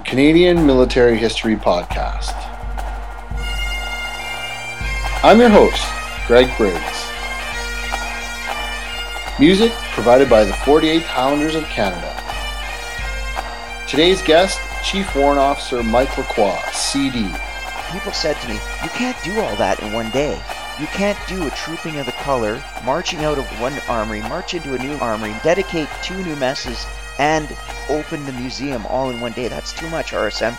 the Canadian Military History Podcast. I'm your host, Greg Briggs. Music provided by the 48th Highlanders of Canada. Today's guest, Chief Warrant Officer Mike Lacroix, CD. People said to me, You can't do all that in one day. You can't do a trooping of the color, marching out of one armory, march into a new armory, dedicate two new messes, and open the museum all in one day. That's too much, RSM.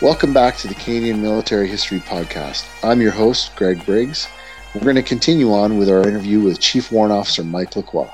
Welcome back to the Canadian Military History Podcast. I'm your host, Greg Briggs. We're going to continue on with our interview with Chief Warrant Officer Mike Lacroix.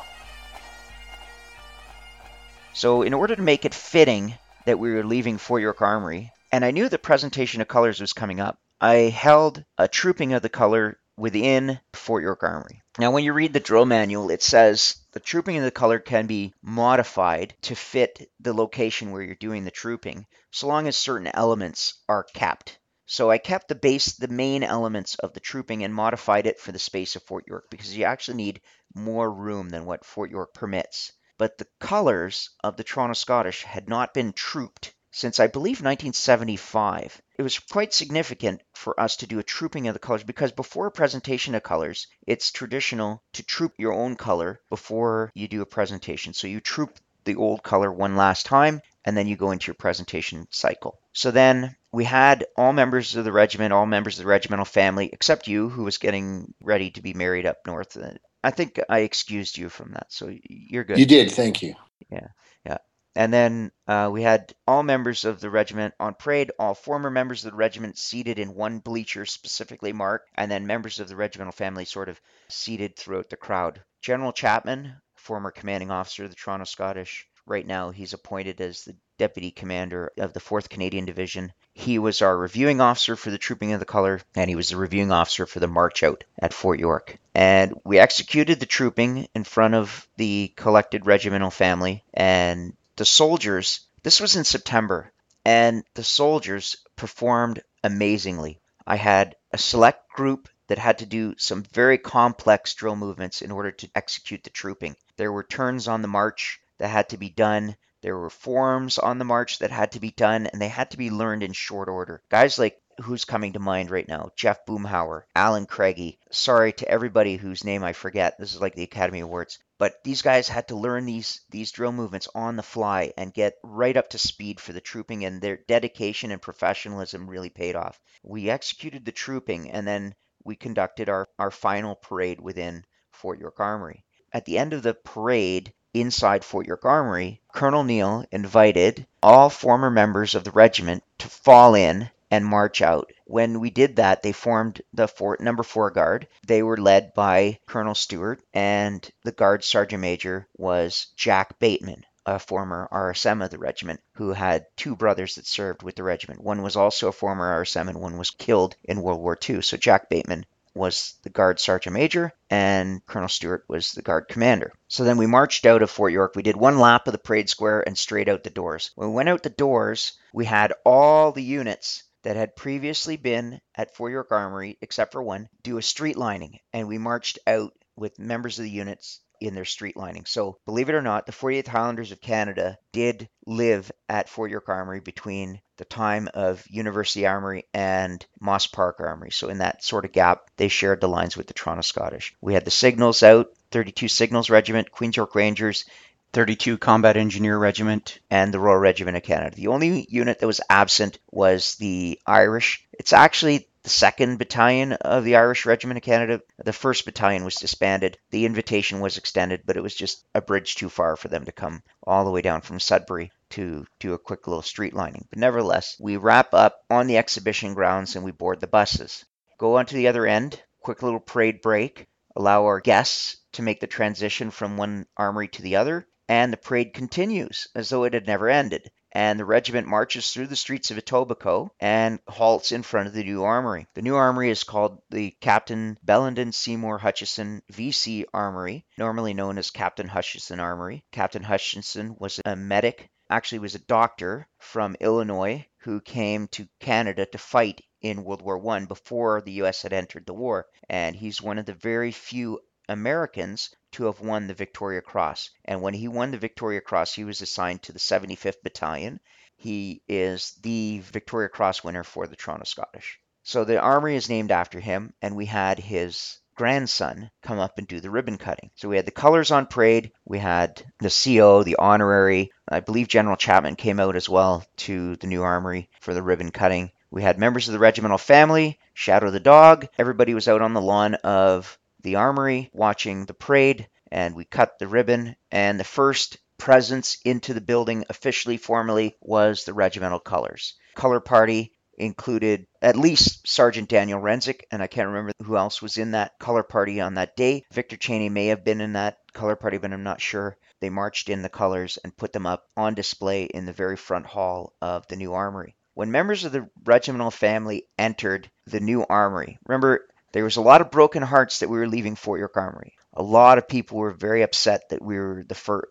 So, in order to make it fitting that we were leaving Fort York Armory, and I knew the presentation of colors was coming up, I held a trooping of the color within Fort York Armory. Now, when you read the drill manual, it says the trooping of the color can be modified to fit the location where you're doing the trooping, so long as certain elements are kept. So I kept the base, the main elements of the trooping and modified it for the space of Fort York because you actually need more room than what Fort York permits. But the colors of the Toronto Scottish had not been trooped since I believe 1975. It was quite significant for us to do a trooping of the colors because before a presentation of colors, it's traditional to troop your own color before you do a presentation. So you troop the old color one last time and then you go into your presentation cycle. So then we had all members of the regiment, all members of the regimental family, except you, who was getting ready to be married up north. I think I excused you from that, so you're good. You did, thank you. Yeah, yeah. And then uh, we had all members of the regiment on parade, all former members of the regiment seated in one bleacher specifically marked, and then members of the regimental family sort of seated throughout the crowd. General Chapman, former commanding officer of the Toronto Scottish, right now he's appointed as the deputy commander of the 4th Canadian Division. He was our reviewing officer for the trooping of the color, and he was the reviewing officer for the march out at Fort York. And we executed the trooping in front of the collected regimental family, and the soldiers, this was in September, and the soldiers performed amazingly. I had a select group that had to do some very complex drill movements in order to execute the trooping. There were turns on the march that had to be done. There were forms on the march that had to be done, and they had to be learned in short order. Guys like who's coming to mind right now? Jeff Boomhauer, Alan Craigie. Sorry to everybody whose name I forget. This is like the Academy Awards. But these guys had to learn these these drill movements on the fly and get right up to speed for the trooping and their dedication and professionalism really paid off. We executed the trooping and then we conducted our, our final parade within Fort York Armory. At the end of the parade, inside Fort York Armory, Colonel Neal invited all former members of the regiment to fall in and march out. When we did that, they formed the fort number four guard. They were led by Colonel Stewart, and the guard sergeant major was Jack Bateman, a former RSM of the regiment, who had two brothers that served with the regiment. One was also a former RSM, and one was killed in World War II. So Jack Bateman was the guard sergeant major and Colonel Stewart was the guard commander. So then we marched out of Fort York. We did one lap of the parade square and straight out the doors. When we went out the doors, we had all the units that had previously been at Fort York Armory, except for one, do a street lining, and we marched out with members of the units in their street lining. So, believe it or not, the 48th Highlanders of Canada did live at Fort York Armory between the time of University Armory and Moss Park Armory. So, in that sort of gap, they shared the lines with the Toronto Scottish. We had the signals out 32 Signals Regiment, Queen's York Rangers, 32 Combat Engineer Regiment, and the Royal Regiment of Canada. The only unit that was absent was the Irish. It's actually the second battalion of the Irish Regiment of Canada. The first battalion was disbanded. The invitation was extended, but it was just a bridge too far for them to come all the way down from Sudbury to do a quick little street lining. But nevertheless, we wrap up on the exhibition grounds and we board the buses. Go on to the other end, quick little parade break, allow our guests to make the transition from one armory to the other, and the parade continues as though it had never ended. And the regiment marches through the streets of Etobicoke and halts in front of the new armory. The new armory is called the Captain Bellenden Seymour Hutchison VC Armory, normally known as Captain Hutchison Armory. Captain Hutchison was a medic, actually was a doctor from Illinois who came to Canada to fight in World War I before the US had entered the war. And he's one of the very few Americans to have won the Victoria Cross. And when he won the Victoria Cross, he was assigned to the 75th Battalion. he is the Victoria Cross winner for the Toronto Scottish. So the armory is named after him, and we had his grandson come up and do the ribbon cutting. So we had the colors on parade, we had the CO, the honorary. I believe General Chapman came out as well to the new armory for the ribbon cutting. We had members of the regimental family, Shadow the dog. Everybody was out on the lawn of the armory watching the parade, and we cut the ribbon. And the first presence into the building officially, formally, was the regimental colors. Color party included at least Sergeant Daniel Renzik, and I can't remember who else was in that color party on that day. Victor Cheney may have been in that color party, but I'm not sure. They marched in the colors and put them up on display in the very front hall of the new armory. When members of the regimental family entered the new armory, remember there was a lot of broken hearts that we were leaving Fort York Armory. A lot of people were very upset that we were the first.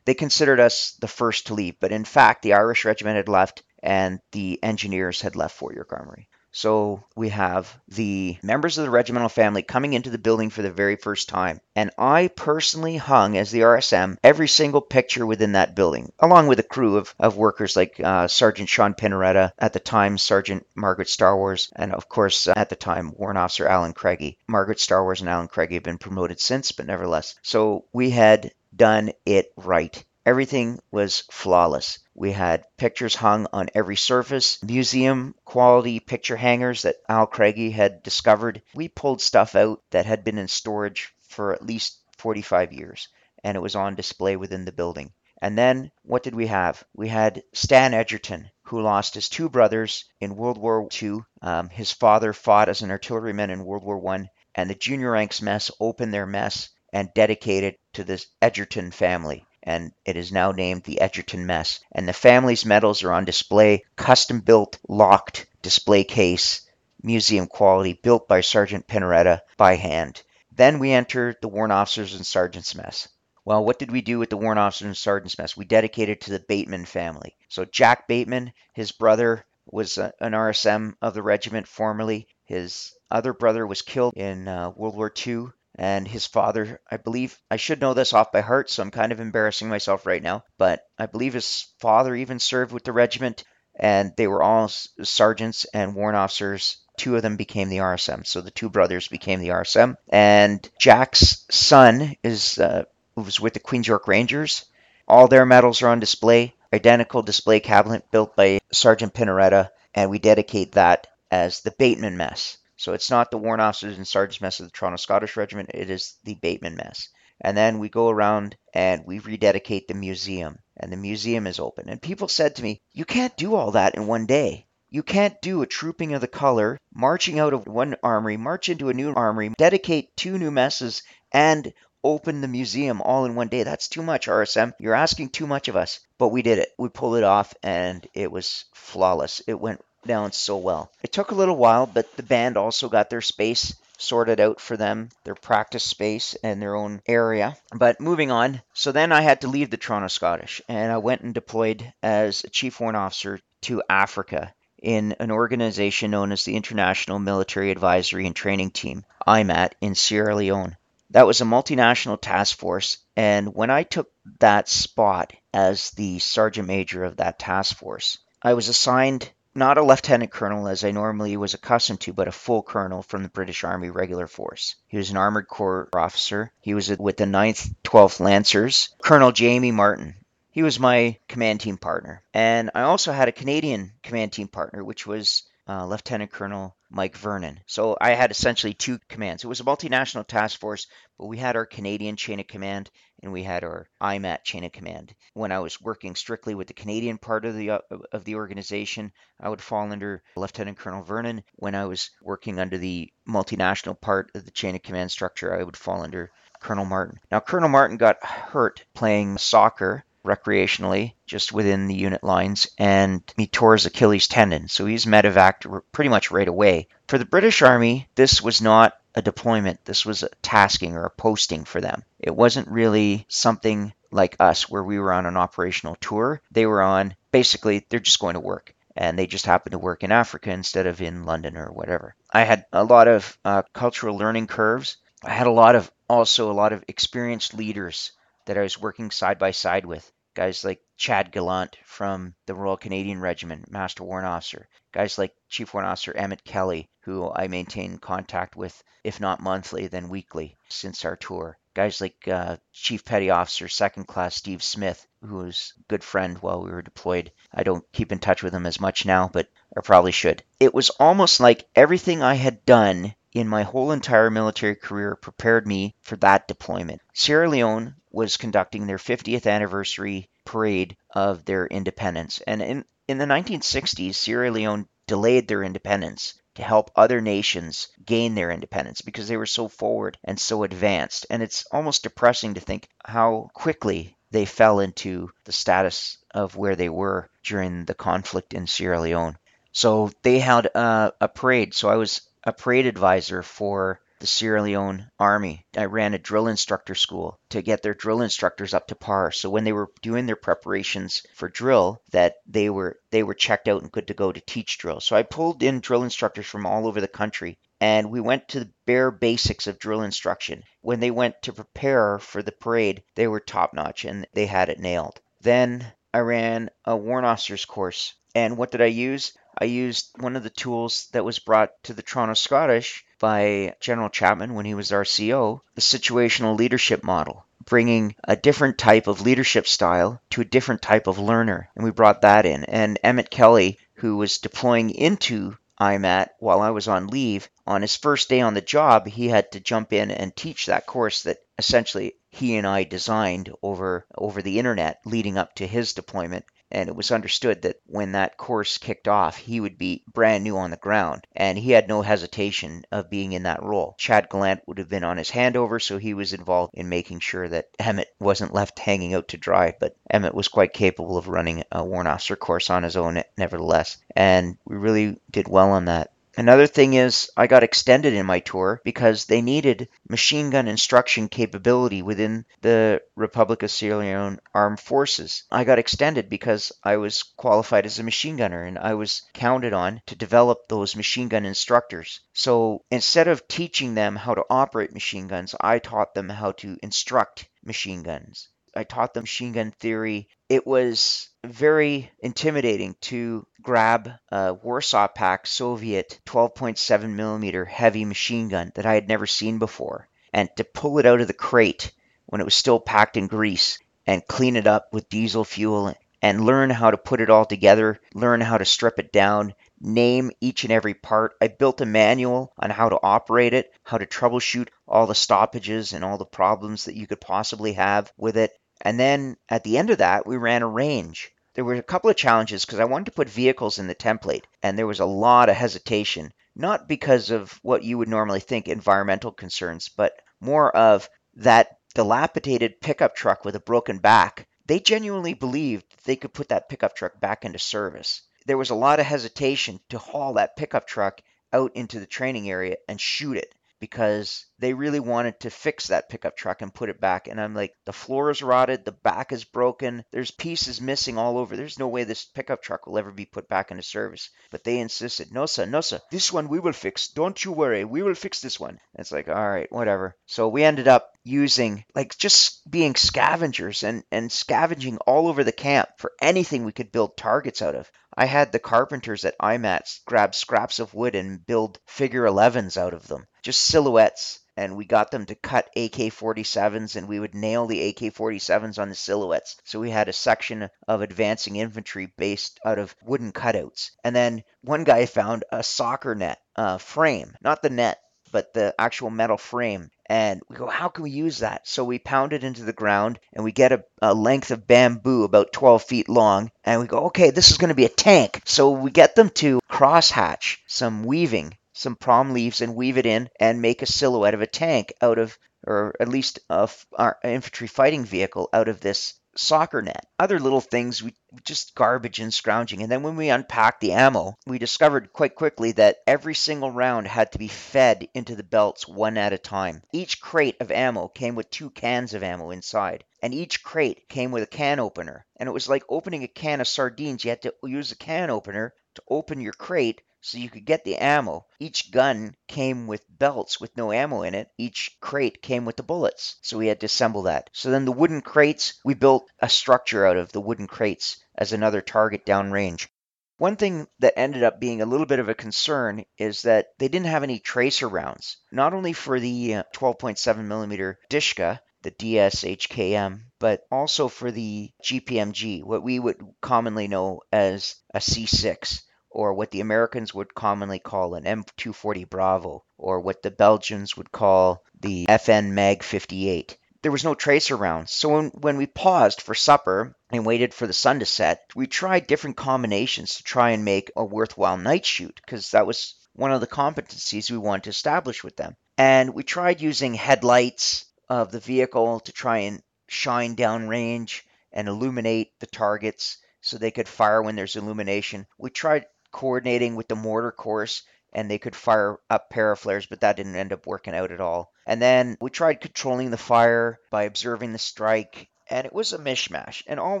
They considered us the first to leave, but in fact, the Irish regiment had left and the engineers had left Fort York Armory. So we have the members of the regimental family coming into the building for the very first time. And I personally hung as the RSM every single picture within that building, along with a crew of, of workers like uh, Sergeant Sean Pinaretta, at the time Sergeant Margaret Starwars, and of course uh, at the time Warrant Officer Alan Craigie. Margaret Starwars and Alan Craigie have been promoted since, but nevertheless. So we had done it right. Everything was flawless. We had pictures hung on every surface, museum quality picture hangers that Al Craigie had discovered. We pulled stuff out that had been in storage for at least 45 years, and it was on display within the building. And then what did we have? We had Stan Edgerton, who lost his two brothers in World War II. Um, his father fought as an artilleryman in World War I, and the junior ranks mess opened their mess and dedicated to this Edgerton family and it is now named the Edgerton Mess. And the family's medals are on display, custom built, locked display case, museum quality, built by Sergeant Pinaretta by hand. Then we enter the Warrant Officers and Sergeants Mess. Well, what did we do with the Warrant Officers and Sergeants Mess? We dedicated to the Bateman family. So Jack Bateman, his brother, was an RSM of the regiment formerly. His other brother was killed in uh, World War II and his father, I believe, I should know this off by heart, so I'm kind of embarrassing myself right now, but I believe his father even served with the regiment, and they were all sergeants and warrant officers. Two of them became the RSM, so the two brothers became the RSM. And Jack's son is uh, was with the Queens York Rangers. All their medals are on display. Identical display cabinet built by Sergeant Pinaretta, and we dedicate that as the Bateman Mess. So it's not the Warrant Officers and Sergeants Mess of the Toronto Scottish Regiment, it is the Bateman Mess. And then we go around and we rededicate the museum, and the museum is open. And people said to me, You can't do all that in one day. You can't do a trooping of the color, marching out of one armory, march into a new armory, dedicate two new messes, and open the museum all in one day. That's too much, RSM. You're asking too much of us. But we did it. We pulled it off, and it was flawless. It went down so well. It took a little while, but the band also got their space sorted out for them, their practice space and their own area. But moving on, so then I had to leave the Toronto Scottish and I went and deployed as a chief warrant officer to Africa in an organization known as the International Military Advisory and Training Team, IMAT, in Sierra Leone. That was a multinational task force, and when I took that spot as the sergeant major of that task force, I was assigned not a lieutenant colonel as I normally was accustomed to, but a full colonel from the British Army Regular Force. He was an Armored Corps officer. He was with the 9th 12th Lancers, Colonel Jamie Martin. He was my command team partner. And I also had a Canadian command team partner, which was uh, Lieutenant Colonel Mike Vernon. So I had essentially two commands. It was a multinational task force, but we had our Canadian chain of command and we had our IMAT chain of command. When I was working strictly with the Canadian part of the uh, of the organization, I would fall under Lieutenant Colonel Vernon. When I was working under the multinational part of the chain of command structure, I would fall under Colonel Martin. Now, Colonel Martin got hurt playing soccer recreationally just within the unit lines and he tore his Achilles tendon. So he's medevaced pretty much right away. For the British Army, this was not a deployment. This was a tasking or a posting for them. It wasn't really something like us where we were on an operational tour. They were on basically they're just going to work and they just happened to work in Africa instead of in London or whatever. I had a lot of uh, cultural learning curves. I had a lot of also a lot of experienced leaders that I was working side by side with. guys like Chad Gallant from the Royal Canadian Regiment, Master Warrant Officer, guys like Chief Warrant Officer Emmett Kelly, who I maintain contact with, if not monthly, then weekly since our tour. Guys like uh, Chief Petty Officer Second Class Steve Smith, who was a good friend while we were deployed. I don't keep in touch with him as much now, but I probably should. It was almost like everything I had done in my whole entire military career prepared me for that deployment. Sierra Leone was conducting their 50th anniversary parade of their independence. And in, in the 1960s, Sierra Leone delayed their independence to help other nations gain their independence because they were so forward and so advanced. And it's almost depressing to think how quickly they fell into the status of where they were during the conflict in Sierra Leone. So they had a parade. So I was a parade advisor for the Sierra Leone Army. I ran a drill instructor school to get their drill instructors up to par. So when they were doing their preparations for drill, that they were they were checked out and good to go to teach drill. So I pulled in drill instructors from all over the country and we went to the bare basics of drill instruction. When they went to prepare for the parade, they were top notch and they had it nailed. Then I ran a warrant officers course. And what did I use? I used one of the tools that was brought to the Toronto Scottish by General Chapman when he was our CO, the situational leadership model, bringing a different type of leadership style to a different type of learner. And we brought that in. And Emmett Kelly, who was deploying into IMAT while I was on leave, on his first day on the job, he had to jump in and teach that course that essentially he and I designed over over the internet leading up to his deployment and it was understood that when that course kicked off, he would be brand new on the ground, and he had no hesitation of being in that role. Chad Gallant would have been on his handover, so he was involved in making sure that Emmett wasn't left hanging out to dry, but Emmett was quite capable of running a warrant officer course on his own, nevertheless, and we really did well on that. Another thing is I got extended in my tour because they needed machine gun instruction capability within the Republic of Sierra Leone Armed Forces. I got extended because I was qualified as a machine gunner and I was counted on to develop those machine gun instructors. So instead of teaching them how to operate machine guns, I taught them how to instruct machine guns. I taught them machine gun theory. It was very intimidating to grab a Warsaw Pact Soviet 12.7 millimeter heavy machine gun that I had never seen before and to pull it out of the crate when it was still packed in grease and clean it up with diesel fuel and learn how to put it all together, learn how to strip it down, name each and every part. I built a manual on how to operate it, how to troubleshoot all the stoppages and all the problems that you could possibly have with it. And then at the end of that, we ran a range. There were a couple of challenges because I wanted to put vehicles in the template, and there was a lot of hesitation, not because of what you would normally think environmental concerns, but more of that dilapidated pickup truck with a broken back. They genuinely believed they could put that pickup truck back into service. There was a lot of hesitation to haul that pickup truck out into the training area and shoot it because they really wanted to fix that pickup truck and put it back. And I'm like, the floor is rotted, the back is broken, there's pieces missing all over. There's no way this pickup truck will ever be put back into service. But they insisted, no, sir, no, sir, this one we will fix. Don't you worry, we will fix this one. And it's like, all right, whatever. So we ended up using, like, just being scavengers and, and scavenging all over the camp for anything we could build targets out of. I had the carpenters at IMATS grab scraps of wood and build figure 11s out of them, just silhouettes. And we got them to cut AK 47s, and we would nail the AK 47s on the silhouettes. So we had a section of advancing infantry based out of wooden cutouts. And then one guy found a soccer net uh, frame, not the net, but the actual metal frame. And we go, how can we use that? So we pound it into the ground and we get a, a length of bamboo about 12 feet long. And we go, okay, this is going to be a tank. So we get them to crosshatch some weaving, some palm leaves, and weave it in and make a silhouette of a tank out of, or at least a, our infantry fighting vehicle out of this soccer net. Other little things, we just garbage and scrounging. And then when we unpacked the ammo, we discovered quite quickly that every single round had to be fed into the belts one at a time. Each crate of ammo came with two cans of ammo inside, and each crate came with a can opener. And it was like opening a can of sardines. You had to use a can opener to open your crate so you could get the ammo. Each gun came with belts with no ammo in it. Each crate came with the bullets. So we had to assemble that. So then the wooden crates, we built a structure out of the wooden crates as another target downrange. One thing that ended up being a little bit of a concern is that they didn't have any tracer rounds, not only for the 12.7 uh, millimeter Dishka, the DSHKM, but also for the GPMG, what we would commonly know as a C6, or what the Americans would commonly call an M240 Bravo, or what the Belgians would call the FN Mag 58 there was no tracer rounds. So when, when we paused for supper and waited for the sun to set, we tried different combinations to try and make a worthwhile night shoot because that was one of the competencies we wanted to establish with them. And we tried using headlights of the vehicle to try and shine downrange and illuminate the targets so they could fire when there's illumination. We tried coordinating with the mortar course and they could fire up paraflares, but that didn't end up working out at all. And then we tried controlling the fire by observing the strike, and it was a mishmash. And all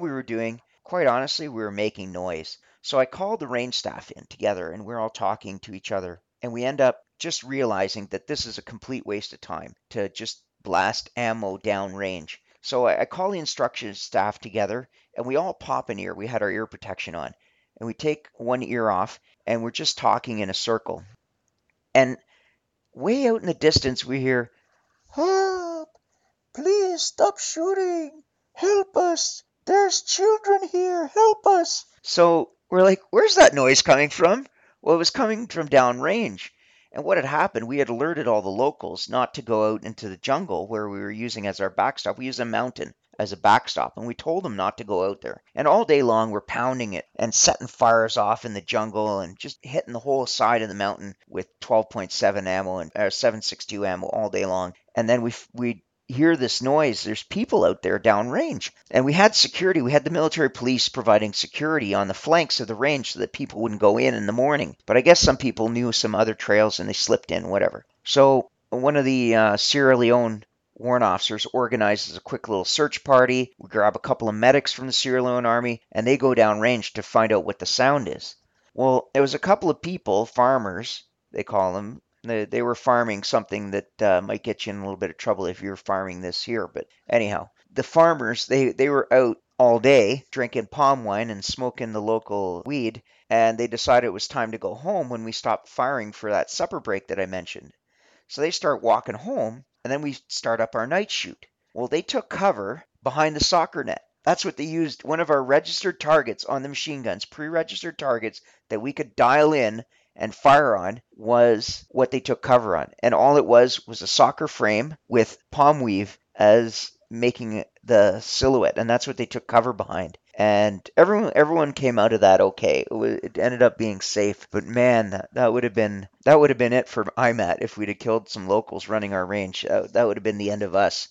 we were doing, quite honestly, we were making noise. So I called the range staff in together, and we're all talking to each other. And we end up just realizing that this is a complete waste of time to just blast ammo down range. So I, call the instruction staff together, and we all pop an ear. We had our ear protection on and we take one ear off and we're just talking in a circle. And way out in the distance, we hear, Help! Please stop shooting! Help us! There's children here! Help us! So we're like, Where's that noise coming from? Well, it was coming from downrange. And what had happened, we had alerted all the locals not to go out into the jungle where we were using as our backstop. We use a mountain as a backstop, and we told them not to go out there. And all day long, we're pounding it and setting fires off in the jungle and just hitting the whole side of the mountain with 12.7 ammo and uh, 7.62 ammo all day long. And then we we hear this noise. There's people out there downrange. And we had security. We had the military police providing security on the flanks of the range so that people wouldn't go in in the morning. But I guess some people knew some other trails and they slipped in, whatever. So one of the uh, Sierra Leone warrant officers organizes a quick little search party. We grab a couple of medics from the Sierra Leone Army, and they go downrange to find out what the sound is. Well, it was a couple of people, farmers, they call them. They, they were farming something that uh, might get you in a little bit of trouble if you're farming this here. But anyhow, the farmers, they, they were out all day drinking palm wine and smoking the local weed, and they decided it was time to go home when we stopped firing for that supper break that I mentioned. So they start walking home, and then we start up our night shoot. Well, they took cover behind the soccer net. That's what they used. One of our registered targets on the machine guns, pre registered targets that we could dial in and fire on, was what they took cover on. And all it was was a soccer frame with palm weave as making the silhouette. And that's what they took cover behind and everyone everyone came out of that okay. It, was, it ended up being safe, but man, that, that would have been that would have been it for IMAT if we'd have killed some locals running our range. Uh, that would have been the end of us.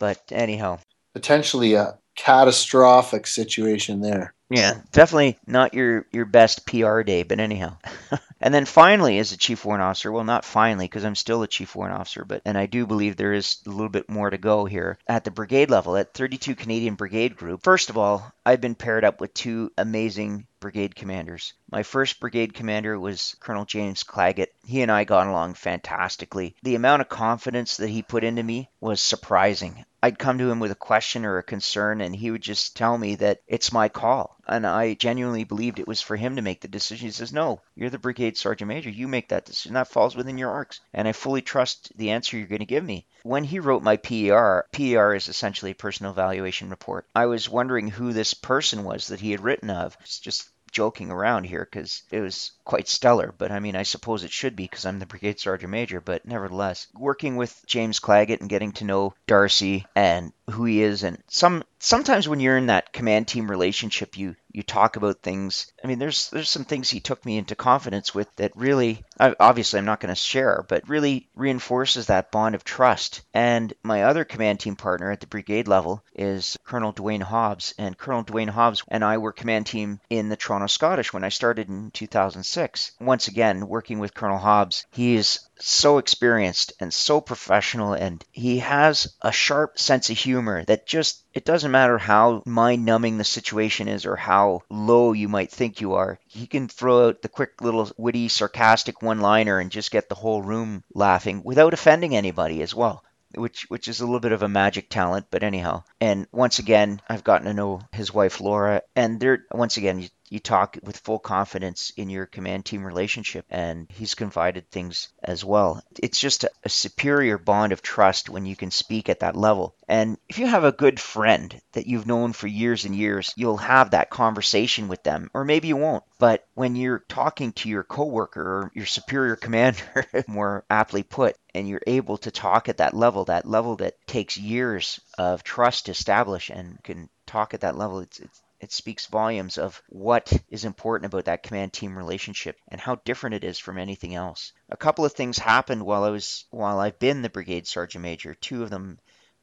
But anyhow, potentially a catastrophic situation there. Yeah, definitely not your your best PR day, but anyhow. And then finally, as a chief warrant officer, well, not finally, because I'm still a chief warrant officer, but and I do believe there is a little bit more to go here at the brigade level, at 32 Canadian Brigade Group. First of all, I've been paired up with two amazing brigade commanders. My first brigade commander was Colonel James Claggett. He and I got along fantastically. The amount of confidence that he put into me was surprising. I'd come to him with a question or a concern, and he would just tell me that it's my call. And I genuinely believed it was for him to make the decision. He says, No, you're the brigade sergeant major. You make that decision. That falls within your arcs. And I fully trust the answer you're going to give me. When he wrote my PER, PER is essentially a personal evaluation report. I was wondering who this person was that he had written of. It's just joking around here because it was quite stellar. But I mean, I suppose it should be because I'm the brigade sergeant major. But nevertheless, working with James Claggett and getting to know Darcy and who he is, and some sometimes when you're in that command team relationship, you you talk about things. I mean, there's there's some things he took me into confidence with that really, obviously, I'm not going to share, but really reinforces that bond of trust. And my other command team partner at the brigade level is Colonel Dwayne Hobbs, and Colonel Dwayne Hobbs and I were command team in the Toronto Scottish when I started in 2006. Once again, working with Colonel Hobbs, he is so experienced and so professional and he has a sharp sense of humor that just it doesn't matter how mind numbing the situation is or how low you might think you are. He can throw out the quick little witty sarcastic one liner and just get the whole room laughing without offending anybody as well which which is a little bit of a magic talent. But anyhow, and once again, I've gotten to know his wife Laura, and they're once again you, talk with full confidence in your command team relationship, and he's confided things as well. It's just a, a superior bond of trust when you can speak at that level. And if you have a good friend that you've known for years and years, you'll have that conversation with them, or maybe you won't. But when you're talking to your coworker or your superior commander, more aptly put, and you're able to talk at that level, that level that takes years of trust to establish and can talk at that level, it's, it's it speaks volumes of what is important about that command team relationship and how different it is from anything else. A couple of things happened while I was while I've been the brigade sergeant major. Two of them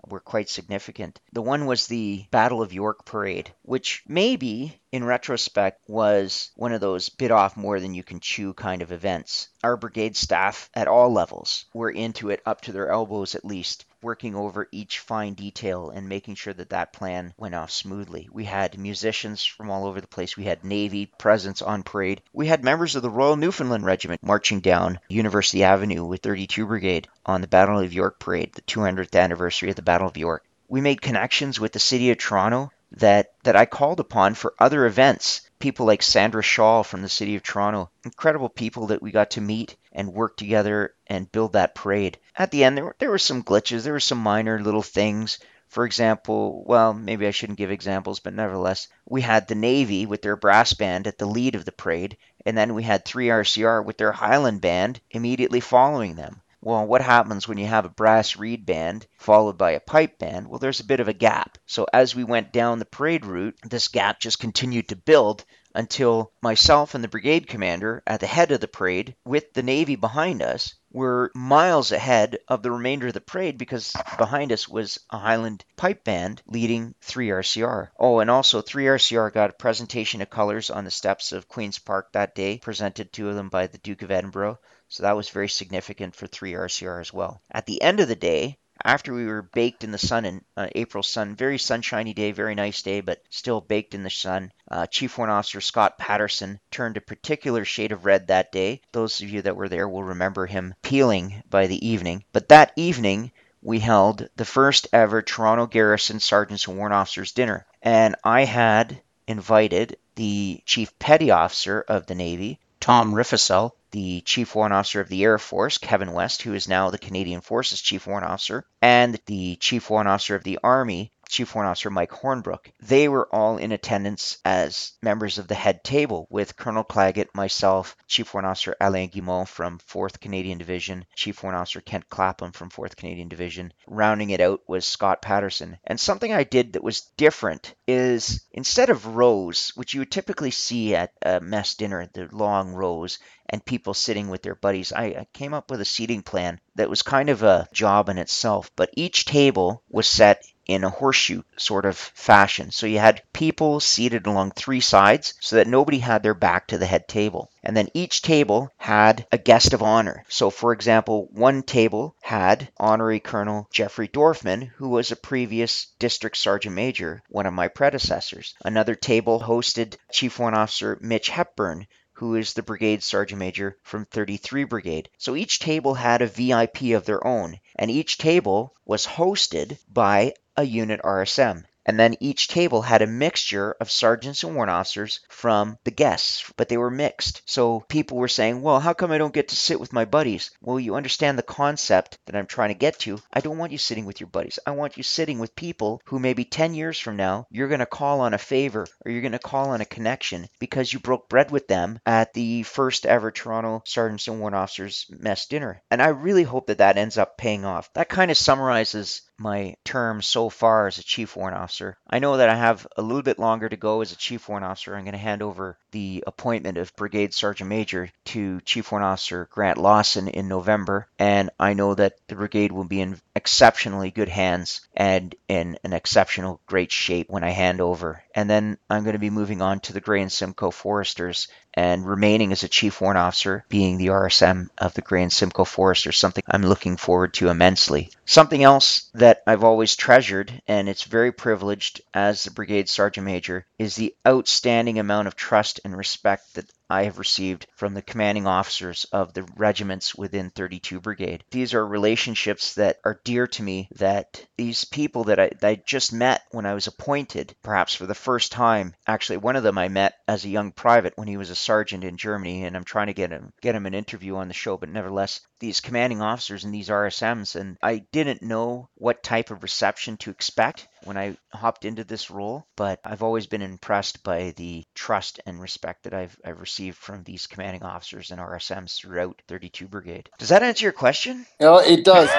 were quite significant. The one was the Battle of York parade, which maybe in retrospect was one of those bit off more than you can chew kind of events. Our brigade staff at all levels were into it up to their elbows at least, working over each fine detail and making sure that that plan went off smoothly. We had musicians from all over the place. We had Navy presence on parade. We had members of the Royal Newfoundland Regiment marching down University Avenue with 32 Brigade on the Battle of York parade, the 200th anniversary of the Battle of York. We made connections with the city of Toronto that that I called upon for other events. People like Sandra Shaw from the city of Toronto, incredible people that we got to meet and work together and build that parade. At the end, there were, there were some glitches, there were some minor little things. For example, well, maybe I shouldn't give examples, but nevertheless, we had the Navy with their brass band at the lead of the parade, and then we had 3RCR with their Highland band immediately following them. Well, what happens when you have a brass reed band followed by a pipe band? Well, there's a bit of a gap. So as we went down the parade route, this gap just continued to build until myself and the brigade commander at the head of the parade with the Navy behind us were miles ahead of the remainder of the parade because behind us was a Highland pipe band leading 3RCR. Oh, and also 3RCR got a presentation of colors on the steps of Queen's Park that day, presented to them by the Duke of Edinburgh. So that was very significant for 3RCR as well. At the end of the day, after we were baked in the sun in uh, April sun, very sunshiny day, very nice day, but still baked in the sun. Uh, Chief Warrant Officer Scott Patterson turned a particular shade of red that day. Those of you that were there will remember him peeling by the evening. But that evening, we held the first ever Toronto Garrison Sergeants and Warrant Officers dinner. And I had invited the Chief Petty Officer of the Navy, Tom Riffesell, the Chief Warrant Officer of the Air Force, Kevin West, who is now the Canadian Forces Chief Warrant Officer, and the Chief Warrant Officer of the Army, Chief Warrant Officer Mike Hornbrook. They were all in attendance as members of the head table with Colonel Claggett, myself, Chief Warrant Officer Alain Guimont from 4th Canadian Division, Chief Warrant Officer Kent Clapham from 4th Canadian Division. Rounding it out was Scott Patterson. And something I did that was different is instead of rows, which you would typically see at a mess dinner, the long rows, and people sitting with their buddies. I, I, came up with a seating plan that was kind of a job in itself, but each table was set in a horseshoe sort of fashion. So you had people seated along three sides so that nobody had their back to the head table. And then each table had a guest of honor. So, for example, one table had Honorary Colonel Jeffrey Dorfman, who was a previous District Sergeant Major, one of my predecessors. Another table hosted Chief Warrant Officer Mitch Hepburn, who is the brigade sergeant major from 33 Brigade. So each table had a VIP of their own, and each table was hosted by a unit RSM. And then each table had a mixture of sergeants and warrant officers from the guests, but they were mixed. So people were saying, well, how come I don't get to sit with my buddies? Well, you understand the concept that I'm trying to get to. I don't want you sitting with your buddies. I want you sitting with people who maybe 10 years from now, you're going to call on a favor or you're going to call on a connection because you broke bread with them at the first ever Toronto Sergeants and Warrant Officers mess dinner. And I really hope that that ends up paying off. That kind of summarizes my term so far as a chief warrant officer. I know that I have a little bit longer to go as a chief warrant officer. I'm going to hand over the appointment of brigade sergeant major to chief warrant officer Grant Lawson in November, and I know that the brigade will be in exceptionally good hands and in an exceptional great shape when I hand over. And then I'm going to be moving on to the Grey and Simcoe Foresters and remaining as a chief warrant officer, being the RSM of the Grey and Simcoe Foresters something I'm looking forward to immensely. Something else that I've always treasured, and it's very privileged as the brigade sergeant major, is the outstanding amount of trust and respect that I have received from the commanding officers of the regiments within 32 Brigade. These are relationships that are dear to me, that these people that I, that I just met when I was appointed, perhaps for the first time, actually one of them I met as a young private when he was a sergeant in Germany, and I'm trying to get him get him an interview on the show, but nevertheless, these commanding officers and these RSMs, and I didn't know what type of reception to expect when I hopped into this role, but I've always been impressed by the trust and respect that I've, I've received from these commanding officers and RSMs throughout 32 Brigade. Does that answer your question? Know, it does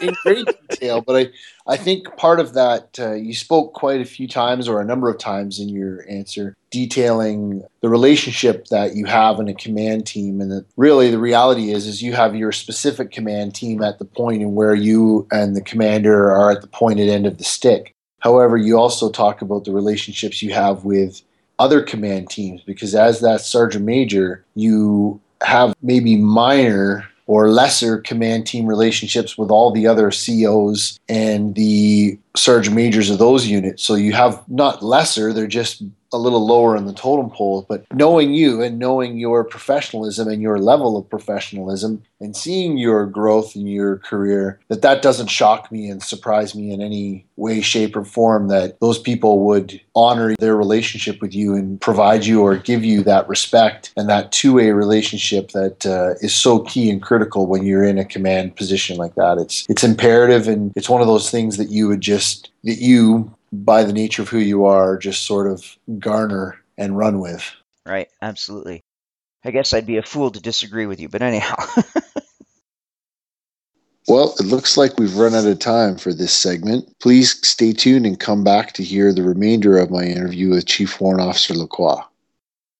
in, in great detail, but I, I think part of that, uh, you spoke quite a few times or a number of times in your answer, detailing the relationship that you have in a command team. And that really the reality is, is you have your specific command team at the point in where you and the commander are at the pointed end of the stick. However, you also talk about the relationships you have with other command teams because as that sergeant major, you have maybe minor or lesser command team relationships with all the other COs and the sergeant majors of those units. So you have not lesser, they're just a little lower in the totem pole. But knowing you and knowing your professionalism and your level of professionalism and seeing your growth in your career, that that doesn't shock me and surprise me in any way, shape, or form that those people would honor their relationship with you and provide you or give you that respect and that two-way relationship that uh, is so key and critical when you're in a command position like that. It's it's imperative and it's one of those things that you would just that you by the nature of who you are, just sort of garner and run with. Right, absolutely. I guess I'd be a fool to disagree with you, but anyhow. well, it looks like we've run out of time for this segment. Please stay tuned and come back to hear the remainder of my interview with Chief Warrant Officer Lacroix.